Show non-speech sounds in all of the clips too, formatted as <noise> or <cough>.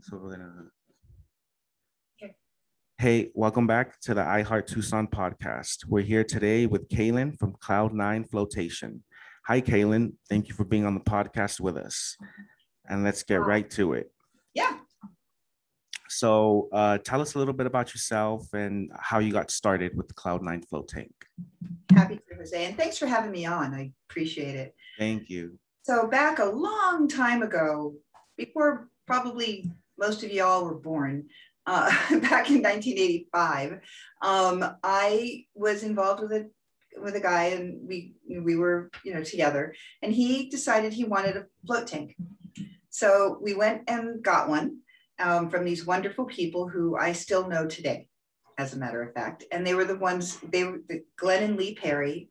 So we're gonna. Hey, welcome back to the iHeart Tucson podcast. We're here today with Kaylin from Cloud9 Flotation. Hi, Kaylin. Thank you for being on the podcast with us. And let's get right to it. Yeah. So, uh, tell us a little bit about yourself and how you got started with the Cloud9 Float Tank. Happy to, Jose. And thanks for having me on. I appreciate it. Thank you. So, back a long time ago, before probably most of y'all were born, uh, <laughs> back in 1985, um, I was involved with a with a guy, and we we were you know together, and he decided he wanted a float tank. So we went and got one um, from these wonderful people who I still know today, as a matter of fact. And they were the ones they were the, Glenn and Lee Perry.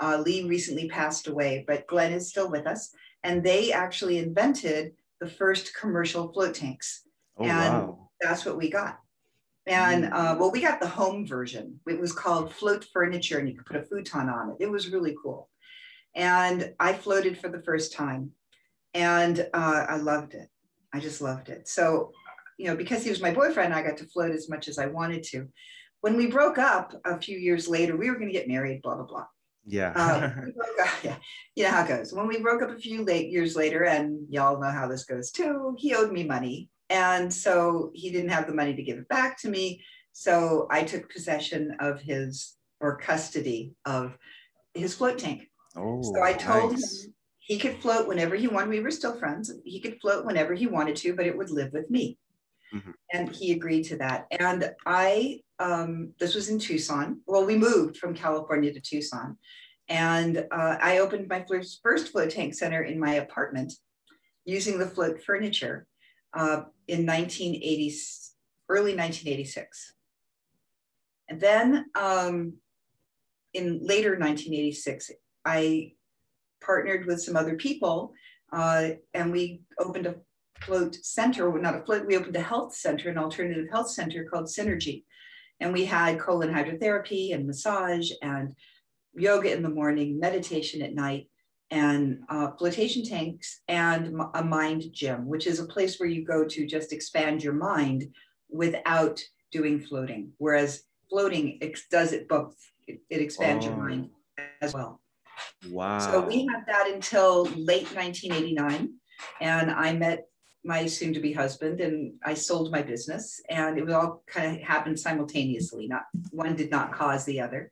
Uh, Lee recently passed away, but Glenn is still with us, and they actually invented the first commercial float tanks. Oh, and wow. that's what we got. And uh, well, we got the home version. It was called float furniture, and you could put a futon on it. It was really cool. And I floated for the first time, and uh, I loved it. I just loved it. So, you know, because he was my boyfriend, I got to float as much as I wanted to. When we broke up a few years later, we were going to get married. Blah blah blah. Yeah. <laughs> Broke up- <laughs> yeah, you know how it goes. When we broke up a few late years later, and y'all know how this goes too, he owed me money. And so he didn't have the money to give it back to me. So I took possession of his or custody of his float tank. oh, So I told nice. him he could float whenever he wanted. We were still friends. He could float whenever he wanted to, but it would live with me. Mhm. And he agreed to that. And I, um, this was in Tucson. Well, we moved from California to Tucson. And uh, I opened my first, first float tank center in my apartment using the float furniture uh, in 1980, early 1986. And then um, in later 1986, I partnered with some other people uh, and we opened a float center, not a float, we opened a health center, an alternative health center called Synergy. And we had colon hydrotherapy and massage and yoga in the morning, meditation at night, and uh, flotation tanks and a mind gym, which is a place where you go to just expand your mind without doing floating. Whereas floating does it both, it, it expands your Oh. mind as well. Wow. So we had that until late 1989. And I met my soon to be husband and I sold my business. And it was all kind of happened simultaneously, not one did not cause the other.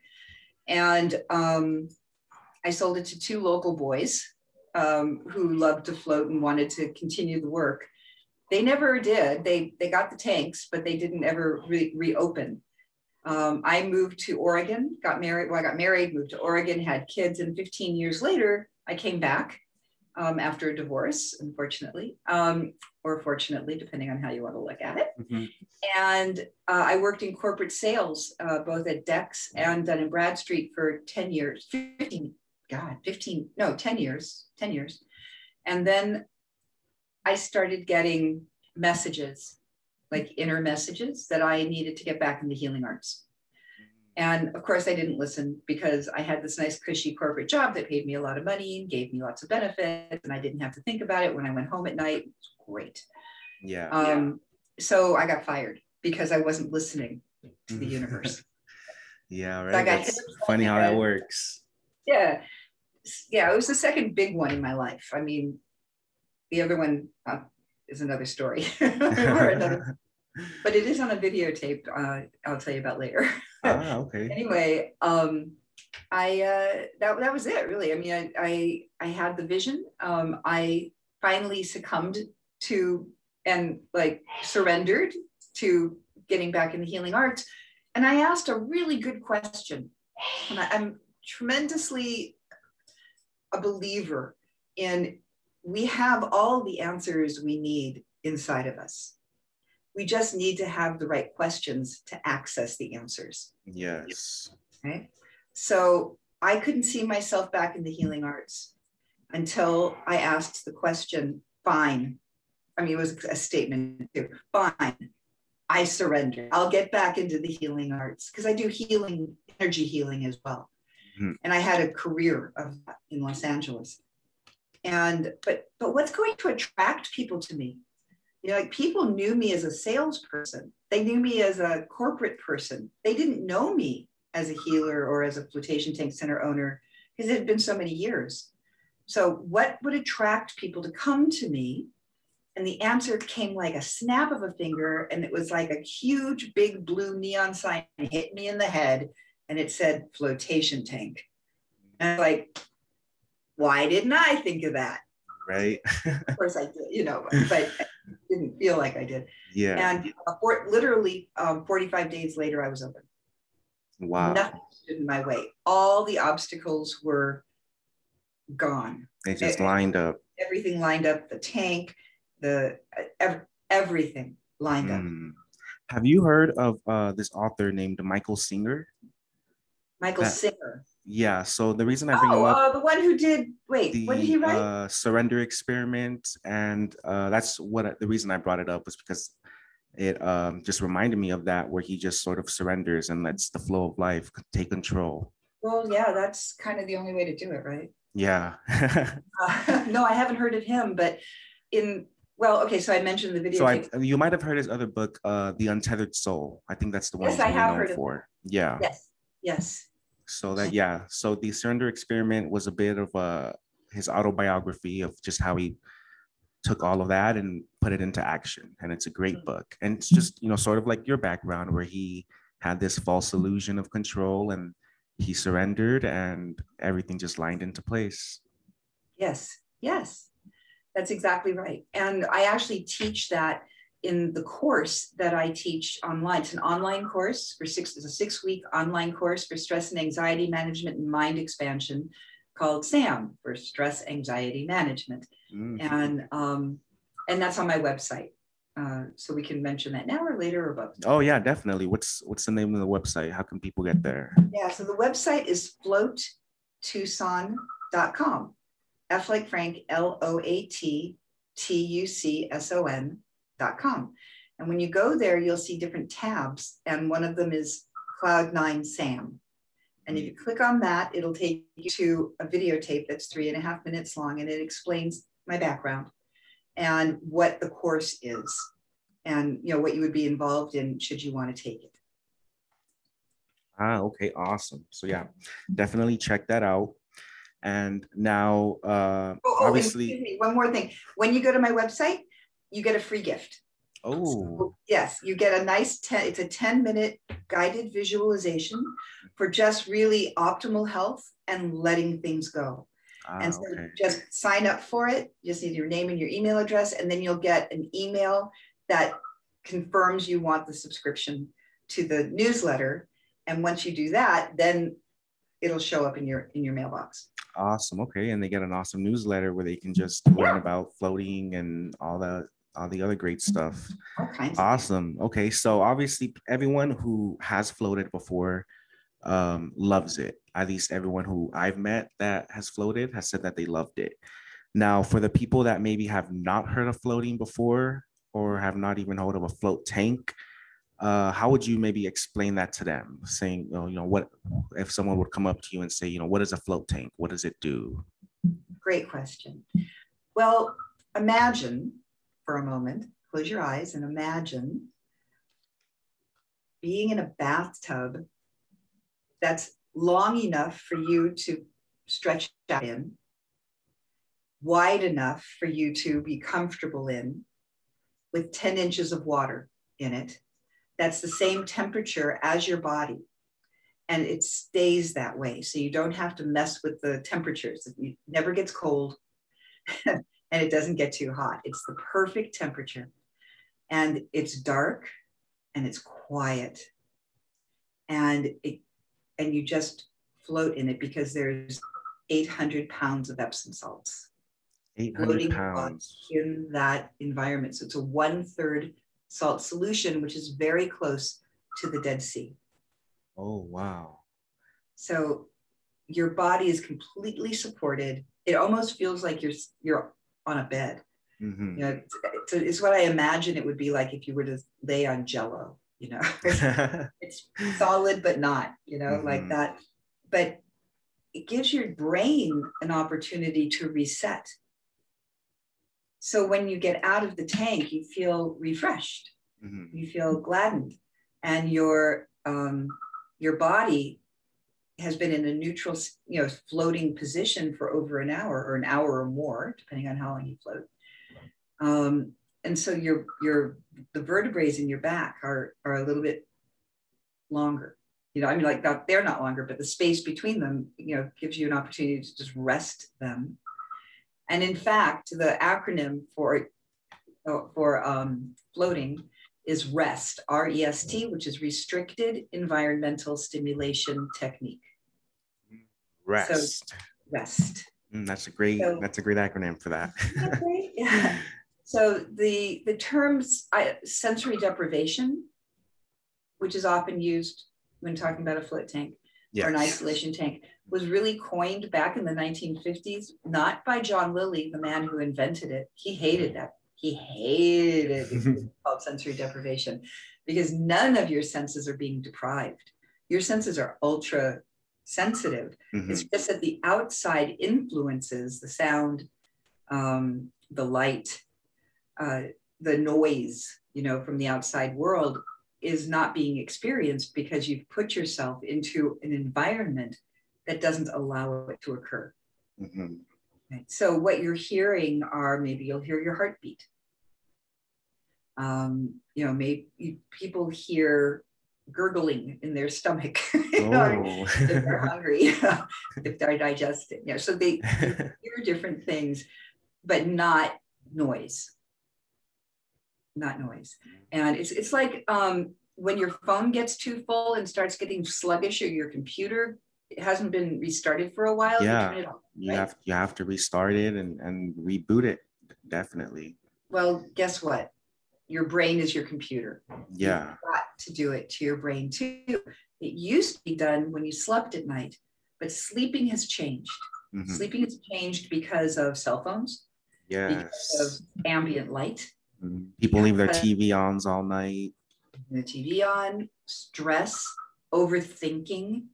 And um, I sold it to two local boys um, who loved to float and wanted to continue the work. They never did. They, they got the tanks, but they didn't ever re- reopen. Um, I moved to Oregon, got married. Well, I got married, moved to Oregon, had kids, and 15 years later, I came back um, after a divorce, unfortunately, um, or fortunately, depending on how you want to look at it. Mhm. And uh, I worked in corporate sales, uh, both at Dex and Dun and Bradstreet for 10 years, 15, God, 15, no, 10 years, 10 years. And then I started getting messages, like inner messages that I needed to get back in the healing arts. And of course, I didn't listen because I had this nice, cushy corporate job that paid me a lot of money and gave me lots of benefits, and I didn't have to think about it when I went home at night. It was great. Yeah. Um, so I got fired because I wasn't listening to the <laughs> universe. yeah, right. That's funny how that works. yeah, yeah, it was the second big one in my life. I mean, the other one uh, is another story, <laughs> another, <laughs> but it is on a videotape. Uh, I'll tell you about later. ah, <laughs> okay. anyway, um, I uh, that that was it really. I mean, I I, I had the vision. Um, I finally succumbed to and like surrendered to getting back in the healing arts, and I asked a really good question, and I, I'm tremendously a believer in we have all the answers we need inside of us. We just need to have the right questions to access the answers Yes. right? So I couldn't see myself back in the healing arts until I asked the question, fine. I mean, it was a statement too, fine. I surrender. I'll get back into the healing arts because I do healing, energy healing as well. Mhm. And I had a career of that in Los Angeles. And but but what's going to attract people to me? You know, like people knew me as a salesperson. They knew me as a corporate person. They didn't know me as a healer or as a flotation tank center owner because it had been so many years. So, what would attract people to come to me? And the answer came like a snap of a finger, and it was like a huge, big blue neon sign hit me in the head, and it said flotation tank. And like, why didn't I think of that? Right. of <laughs> course I did, you know, but I didn't feel like I did. Yeah. And uh, for, literally um, 45 days later, I was open. Wow. Nothing stood in my way. All the obstacles were gone. They just lined up. Everything lined up. The tank, the ev- everything lined up. Hmm. Have you heard of uh, this author named Michael Singer? Michael That- Singer. Yeah. So the reason I bring him Oh, up, uh, the one who did. Wait, the what did he write? uh, surrender experiment, and uh, that's what the reason I brought it up was because it um, just reminded me of that, where he just sort of surrenders and lets the flow of life take control. well, yeah, that's kind of the only way to do it, right? Yeah. <laughs> Uh, <laughs> no, I haven't heard of him, but in well, okay. So I mentioned the video. so I, you might have heard his other book, uh, The Untethered Soul. I think that's the one Yes, I have heard of for. Yeah. yes, yes. So that yeah, so the surrender experiment was a bit of a his autobiography of just how he took all of that and put it into action. And it's a great Mhm. book. And it's just, you know, sort of like your background where he had this false illusion of control and he surrendered and everything just lined into place. Yes, yes, that's exactly right. And I actually teach that in the course that I teach online. It's an online course for six, it's a six week online course for stress and anxiety management and mind expansion called SAM for stress anxiety management. Mm. And um, and that's on my website. Uh, so we can mention that now or later or both. Oh yeah, definitely. What's what's the name of the website? How can people get there? Yeah, so the website is floattucson.com. F like Frank, L O A T T U C S O N.com. And when you go there, you'll see different tabs, and one of them is Cloud9 SAM. And if you click on that, it'll take you to a videotape that's three and a half minutes long, and it explains my background and what the course is, and you know what you would be involved in should you want to take it. Ah, okay, awesome. So yeah, definitely check that out. And now uh Oh, oh, obviously excuse me, one more thing. When you go to my website, you get a free gift. oh Yes, you get a nice 10, it's a 10 minute guided visualization for just really optimal health and letting things go. ah, and so okay. just sign up for it. You just need your name and your email address, and then you'll get an email that confirms you want the subscription to the newsletter. And once you do that, then it'll show up in your in your mailbox. Awesome. Okay. And they get an awesome newsletter where they can just learn about floating and all the all the other great stuff. All kinds of Awesome. Okay. So obviously everyone who has floated before um loves it. At least everyone who I've met that has floated has said that they loved it. Now, for the people that maybe have not heard of floating before or have not even heard of a float tank, uh, how would you maybe explain that to them? Saying, you know, you know, what if someone would come up to you and say, you know, what is a float tank? What does it do? Great question. Well, imagine for a moment, close your eyes and imagine being in a bathtub that's long enough for you to stretch out in, wide enough for you to be comfortable in, with 10 inches of water in it. That's the same temperature as your body. And it stays that way. So you don't have to mess with the temperatures. It never gets cold <laughs> and it doesn't get too hot. It's the perfect temperature. And it's dark and it's quiet. And it and you just float in it because there's 800 pounds of Epsom salts 800 Floating pounds. in that environment. So it's a one third salt solution, which is very close to the Dead Sea. Oh, wow. So your body is completely supported. It almost feels like you're you're on a bed. Mhm. You know, it's, it's, what I imagine it would be like if you were to lay on Jello. You know, <laughs> <laughs> it's solid but not. You know, like Mhm. that. But it gives your brain an opportunity to reset. So when you get out of the tank, you feel refreshed, Mhm. you feel gladdened, and your um, your body has been in a neutral, you know, floating position for over an hour or an hour or more, depending on how long you float. Um, and so your your the vertebrae in your back are are a little bit longer. You know, I mean, like not, they're not longer, but the space between them, you know, gives you an opportunity to just rest them. And in fact, the acronym for uh, for um, floating is REST, R E S T, which is Restricted Environmental Stimulation Technique. Rest. REST. Mm, that's a great. So- that's a great acronym for that. Okay, <laughs> yeah. So the the terms I, sensory deprivation, which is often used when talking about a float tank or an isolation tank, was really coined back in the 1950s, not by John Lilly, the man who invented it. He hated that. He hated. It <laughs> called sensory deprivation because none of your senses are being deprived. Your senses are ultra sensitive. Mhm. It's just that the outside influences, the sound, um, the light, uh, the noise, you know, from the outside world is not being experienced because you've put yourself into an environment that doesn't allow it to occur. Mhm. Right? So what you're hearing are maybe you'll hear your heartbeat. Um, you know, maybe people hear gurgling in their stomach. <laughs> you Oh. if they're <laughs> hungry, if they're digesting. Yeah, so they <laughs> hear different things, but not noise. Not noise. And it's it's like um, when your phone gets too full and starts getting sluggish, or your computer hasn't been restarted for a while. you Yeah. turn it off, you right? have you have to restart it and and reboot it. Definitely. Well, guess what? Your brain is your computer. Yeah. got to do it to your brain too. It used to be done when you slept at night, but sleeping has changed. Mhm. Sleeping has changed because of cell phones, because of Yes. ambient light, Mhm. People leave their TV ons all night. the TV on, stress, overthinking,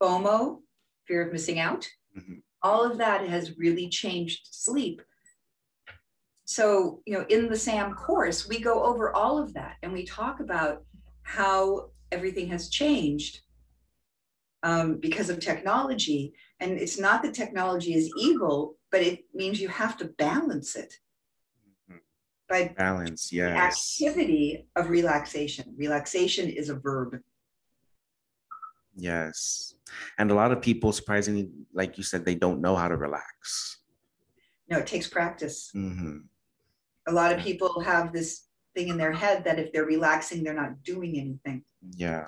FOMO, fear of missing out. Mhm. All of that has really changed sleep. So, you know, in the SAM course, we go over all of that and we talk about how everything has changed um, because of technology. And it's not that technology is evil, but it means you have to balance it Mhm. by Balance. Yes. activity of relaxation. Relaxation is a verb. Yes. And a lot of people, surprisingly, like you said, they don't know how to relax. No, it takes practice. hmm A lot of people have this thing in their head that if they're relaxing, they're not doing anything, Yeah.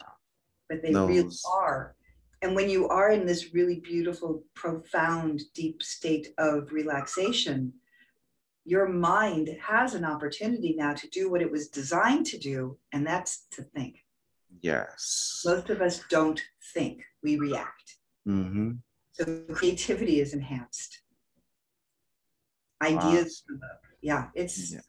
but they really are. And when you are in this really beautiful, profound, deep state of relaxation, your mind has an opportunity now to do what it was designed to do, and that's to think. Yes. Most of us don't think, we react. Mm-hmm. So creativity is enhanced. Ideas up. Yeah, it's Yeah.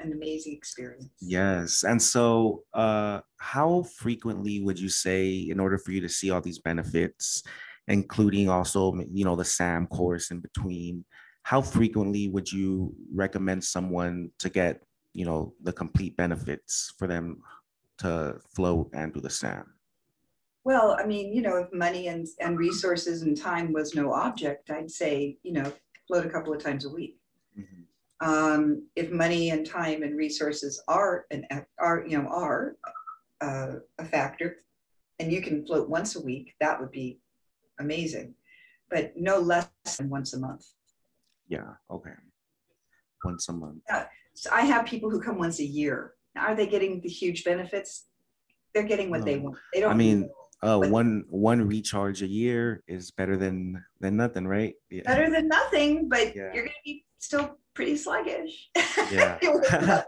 an amazing experience. Yes. And so, uh, how frequently would you say, in order for you to see all these benefits, including also, you know, the SAM course in between, how frequently would you recommend someone to get, you know, the complete benefits for them to float and do the SAM? Well, I mean, you know, if money and, and resources and time was no object, I'd say, you know, float a couple of times a week. Mhm. Um, if money and time and resources are an are you know are uh, a factor, and you can float once a week, that would be amazing, but no less than once a month. Yeah. Okay. Once a month. Yeah. So I have people who come once a year. Now, are they getting the huge benefits? They're getting what they want. They don't. I mean, Uh, But- one one recharge a year is better than than nothing, right? Yeah. better than nothing, but Yeah. you're going to be still pretty sluggish. Yeah. It was that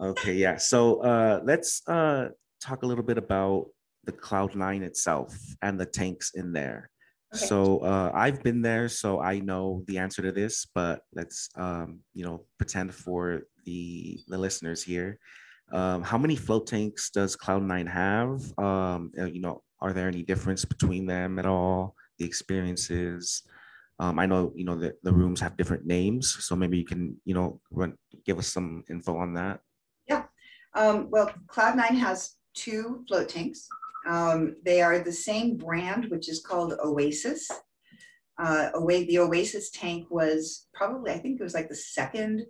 okay, yeah. So uh, let's uh, talk a little bit about the Cloud Nine itself and the tanks in there. Okay. So uh, I've been there, so I know the answer to this, but let's um, you know pretend for the the listeners here. Um, how many float tanks does Cloud Nine have? Um, uh, you know, are there any difference between them at all? The experiences. Um, I know you know the, the rooms have different names, so maybe you can you know run give us some info on that. Yeah. Um, well, Cloud Nine has two float tanks. Um, they are the same brand, which is called Oasis. Uh, the Oasis tank was probably, I think it was like the second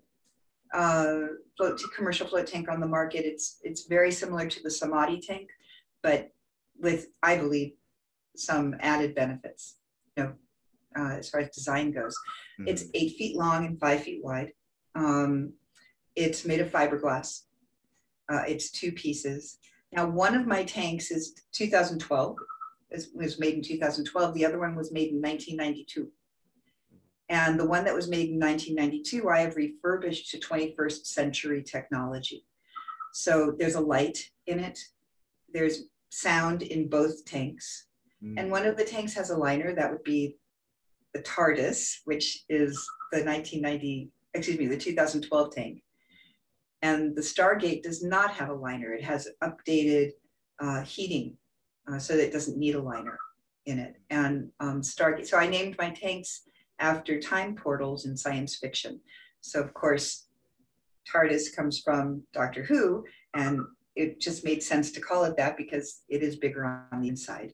uh, float commercial float tank on the market. It's it's very similar to the Samadhi tank, but with I believe some added benefits. You know, uh, as far as design goes, mm-hmm. it's eight feet long and five feet wide. Um, it's made of fiberglass. Uh, it's two pieces. Now, one of my tanks is 2012, it was made in 2012. The other one was made in 1992. And the one that was made in 1992, I have refurbished to 21st century technology. So there's a light in it. There's sound in both tanks. Mm. And one of the tanks has a liner that would be the TARDIS, which is the 1990, excuse me, the 2012 tank. And the Stargate does not have a liner. It has updated uh, heating uh, so that it doesn't need a liner in it. And um, Stargate, so I named my tanks after time portals in science fiction. So of course, TARDIS comes from Doctor Who, and it just made sense to call it that because it is bigger on the inside.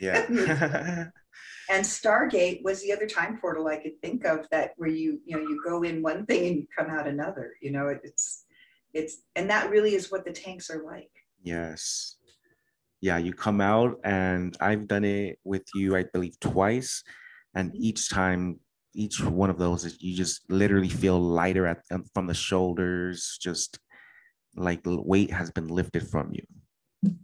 Yeah. <laughs> <laughs> and Stargate was the other time portal I could think of that where you, you know, you go in one thing and you come out another, you know, it's, it's, and that really is what the tanks are like. Yes. Yeah. You come out and I've done it with you, I believe twice. And mm-hmm. each time, each one of those is you just literally feel lighter at um, from the shoulders, just like the weight has been lifted from you.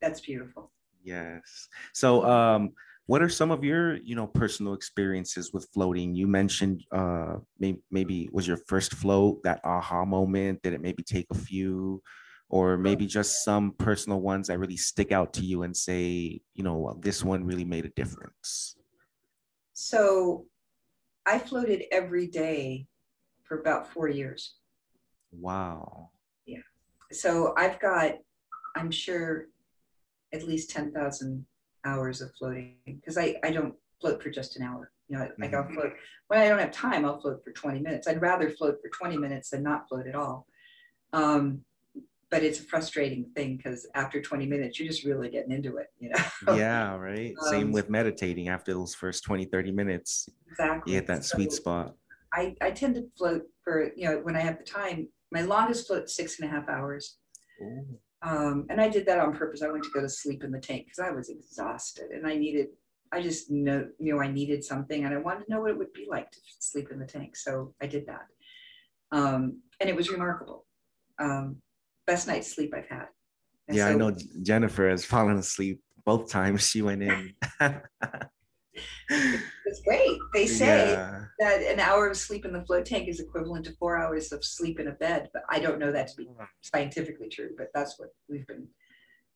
That's beautiful. Yes. So, um, what are some of your, you know, personal experiences with floating? You mentioned uh, maybe, maybe was your first float that aha moment? Did it maybe take a few, or maybe just some personal ones that really stick out to you and say, you know, this one really made a difference? So, I floated every day for about four years. Wow. Yeah. So I've got, I'm sure, at least 10,000 hours of floating because I, I don't float for just an hour. You know, like mm-hmm. I'll float when I don't have time, I'll float for 20 minutes. I'd rather float for 20 minutes than not float at all. Um, but it's a frustrating thing because after 20 minutes, you're just really getting into it, you know? <laughs> Yeah, right. Um, Same with meditating after those first 20, 30 minutes. Exactly. You hit that so sweet spot. I, I tend to float for, you know, when I have the time, my longest float six and a half hours. Ooh. Um, and I did that on purpose. I went to go to sleep in the tank because I was exhausted and I needed, I just know, knew I needed something and I wanted to know what it would be like to sleep in the tank. So I did that. Um, and it was remarkable. Um, best night's sleep I've had. And yeah, so, I know Jennifer has fallen asleep both times she went in. <laughs> it's great. They say yeah. that an hour of sleep in the float tank is equivalent to four hours of sleep in a bed, but I don't know that to be scientifically true, but that's what we've been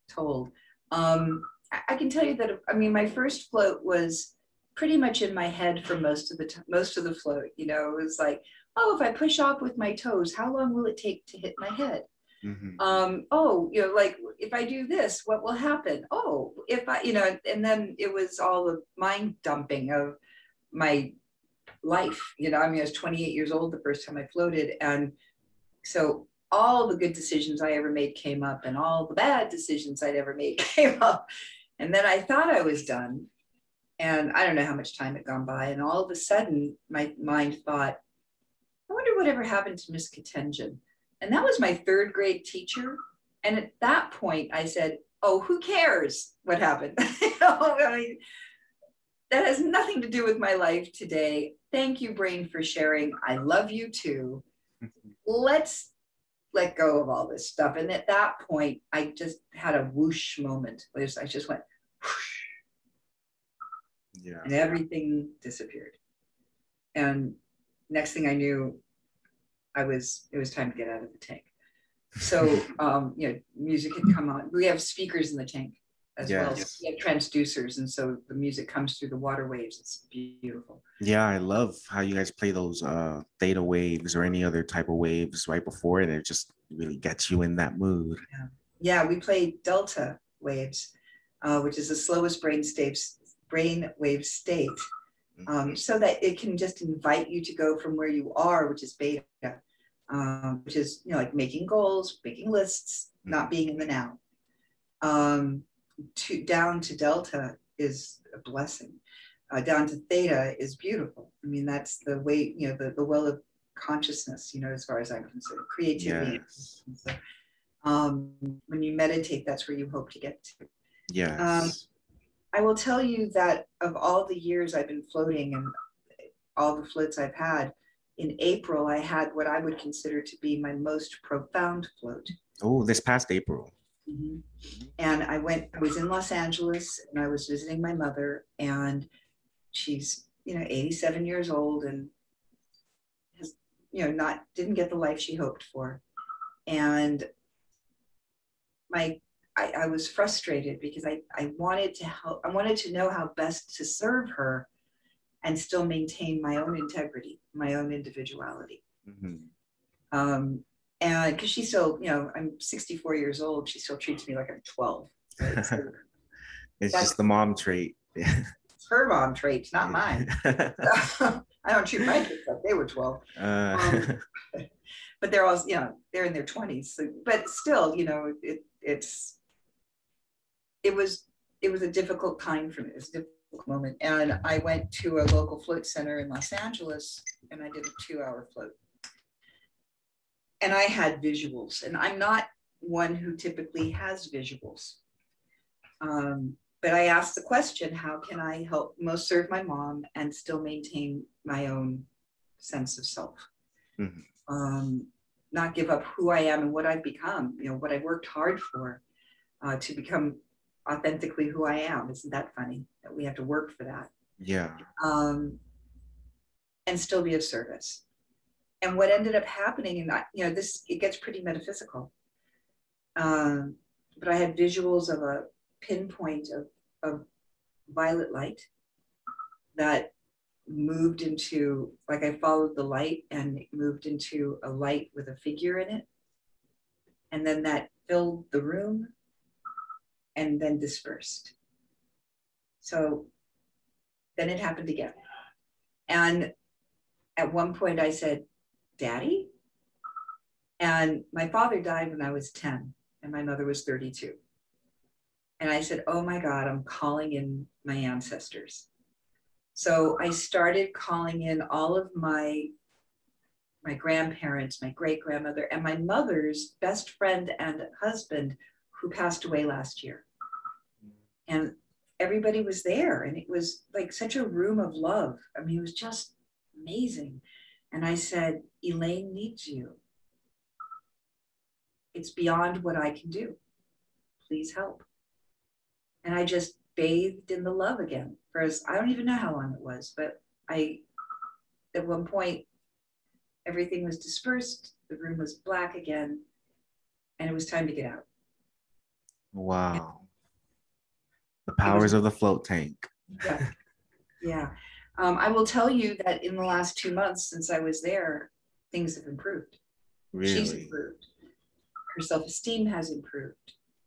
told. Um, I can tell you that, I mean, my first float was pretty much in my head for most of the time, most of the float, you know, it was like, oh, if I push off with my toes, how long will it take to hit my head? Mm-hmm. Um, oh, you know, like if I do this, what will happen? Oh, if I, you know, and then it was all the mind dumping of my life. You know, I mean, I was 28 years old the first time I floated. And so all the good decisions I ever made came up, and all the bad decisions I'd ever made <laughs> came up. And then I thought I was done. And I don't know how much time had gone by. And all of a sudden, my mind thought, I wonder whatever happened to Miss Ketenjian and that was my third grade teacher. And at that point, I said, Oh, who cares what happened? <laughs> I mean, that has nothing to do with my life today. Thank you, Brain, for sharing. I love you too. Let's let go of all this stuff. And at that point, I just had a whoosh moment. I just went, whoosh, yeah. and everything disappeared. And next thing I knew, I was it was time to get out of the tank. So <laughs> um, you know, music had come on. We have speakers in the tank as yes. well. So we have transducers, and so the music comes through the water waves. It's beautiful. Yeah, I love how you guys play those uh, theta waves or any other type of waves right before it. It just really gets you in that mood. Yeah, yeah we play delta waves, uh, which is the slowest brain states brain wave state um, so that it can just invite you to go from where you are, which is beta, um, which is you know like making goals, making lists, not being in the now. Um, to down to delta is a blessing. Uh, down to theta is beautiful. I mean, that's the way you know the the well of consciousness. You know, as far as I'm concerned, creativity. Yes. So, um, when you meditate, that's where you hope to get to. Yes. I will tell you that of all the years I've been floating and all the floats I've had, in April I had what I would consider to be my most profound float. oh, this past April. Mhm. And I went, I was in Los Angeles and I was visiting my mother, and she's, you know, 87 years old and has, you know, not, didn't get the life she hoped for. And my, I, I was frustrated because I, I wanted to help, I wanted to know how best to serve her and still maintain my own integrity, my own individuality. Mhm. Um, and because she's still, you know, I'm 64 years old, she still treats me like I'm 12. right? <laughs> So It's That's- just the mom trait. it's her mom traits, not mine. <laughs> <laughs> I don't treat my kids like they were 12, Uh, but they're all, you know, they're in their 20s. So, but still, you know, it, it's, it was, it was a difficult time for me. It was a difficult moment. And I went to a local float center in Los Angeles and I did a two hour float. And I had visuals, and I'm not one who typically has visuals. Um, but I asked the question, how can I help most serve my mom and still maintain my own sense of self? Mhm. Um, not give up who I am and what I've become, you know, what I worked hard for uh, to become authentically who I am. Isn't that funny that we have to work for that? yeah. um, and still be of service. And what ended up happening, and I, you know, this it gets pretty metaphysical. Um, but I had visuals of a pinpoint of, of violet light that moved into like I followed the light and it moved into a light with a figure in it. And then that filled the room and then dispersed. So then it happened again. And at one point I said, Daddy? And my father died when I was 10 and my mother was 32. And I said, Oh my God, I'm calling in my ancestors. So I started calling in all of my my grandparents, my great grandmother, and my mother's best friend and husband who passed away last year. And everybody was there and it was like such a room of love. I mean, it was just amazing. And I said, Elaine needs you. It's beyond what I can do. Please help. And I just bathed in the love again. Whereas I don't even know how long it was, but I, at one point, everything was dispersed, the room was black again, and it was time to get out. Wow. The powers of the float tank. Yeah. <laughs> yeah. Um, I will tell you that in the last two months since I was there, things have improved. Really? She's improved. Her self esteem has improved.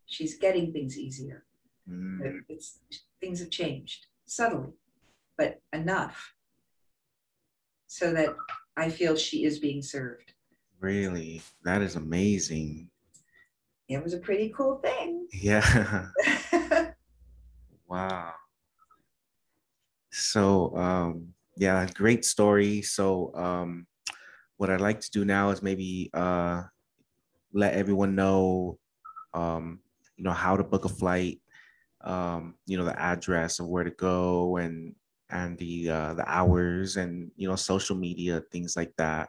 She's getting things easier. Mm, It's things have changed subtly, but enough so that I feel she is being served. Really. That is amazing. It was a pretty cool thing. Yeah. <laughs> <laughs> Wow. So um yeah, great story. So um what I'd like to do now is maybe uh let everyone know um you know how to book a flight, um, you know, the address of where to go and and the uh the hours and you know social media, things like that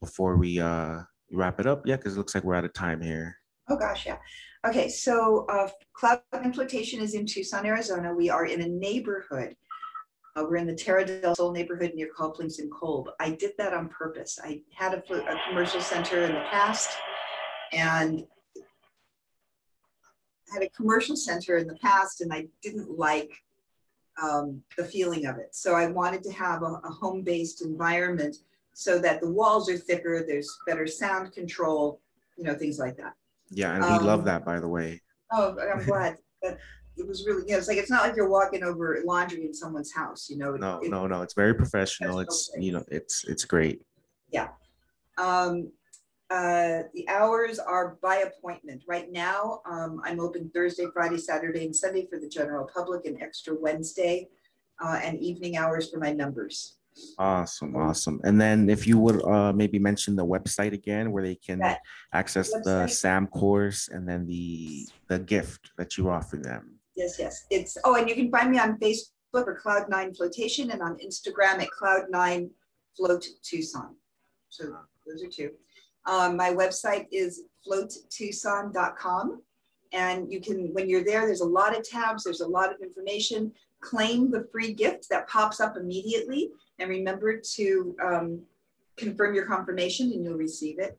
before we uh wrap it up. Yeah, because it looks like we're out of time here. Oh gosh, yeah. Okay, so uh, Cloud Nine Flotation is in Tucson, Arizona. We are in a neighborhood. Uh, we're in the Terra del Sol neighborhood near Golf Links and Kolb. I did that on purpose. I had a, a commercial center in the past and I had a commercial center in the past and I didn't like um, the feeling of it. So I wanted to have a, a home-based environment so that the walls are thicker, there's better sound control, you know, things like that. Yeah, and we love Um, that by the way. Oh, I'm glad. But it was really, you know, it's like, it's not like you're walking over laundry in someone's house, you know? No, it- no, no. It's very professional. Professional It's you know, it's it's great. Yeah. Um, uh, the hours are by appointment. Right now, um, I'm open Thursday, Friday, Saturday, and Sunday for the general public and extra Wednesday. Uh, and evening hours for my members. Awesome, awesome. And then if you would uh maybe mention the website again where they can That access the website- SAM course and then the the gift that you offer them. Yes, yes. It's, oh, and you can find me on Facebook or Cloud Nine Flotation and on Instagram at Cloud Nine Float Tucson. So those are two. Um, my website is floattucson.com. And you can, when you're there, there's a lot of tabs, there's a lot of information. Claim the free gift that pops up immediately. And remember to um, confirm your confirmation and you'll receive it.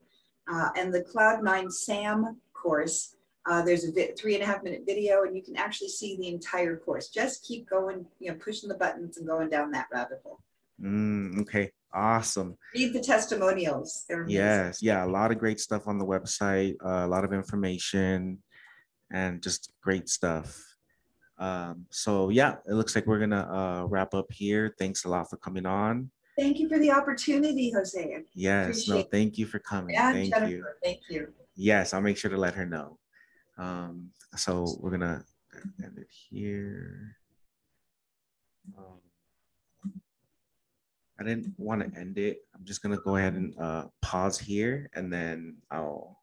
Uh, and the Cloud Nine SAM course, uh, there's a three and a half minute video and you can actually see the entire course. Just keep going, you know, pushing the buttons and going down that rabbit hole. Mm, okay, awesome. Read the testimonials. Yes, yeah, a lot of great stuff on the website, uh, a lot of information and just great stuff. Um, so yeah, it looks like we're gonna uh wrap up here. Thanks a lot for coming on. Thank you for the opportunity, Jose. Yes, no, thank you for coming. And Thank Jennifer, you. thank you. Yes, I'll make sure to let her know. Um, so we're gonna end it here. Um, I didn't want to end it. I'm just gonna go ahead and uh, pause here, and then I'll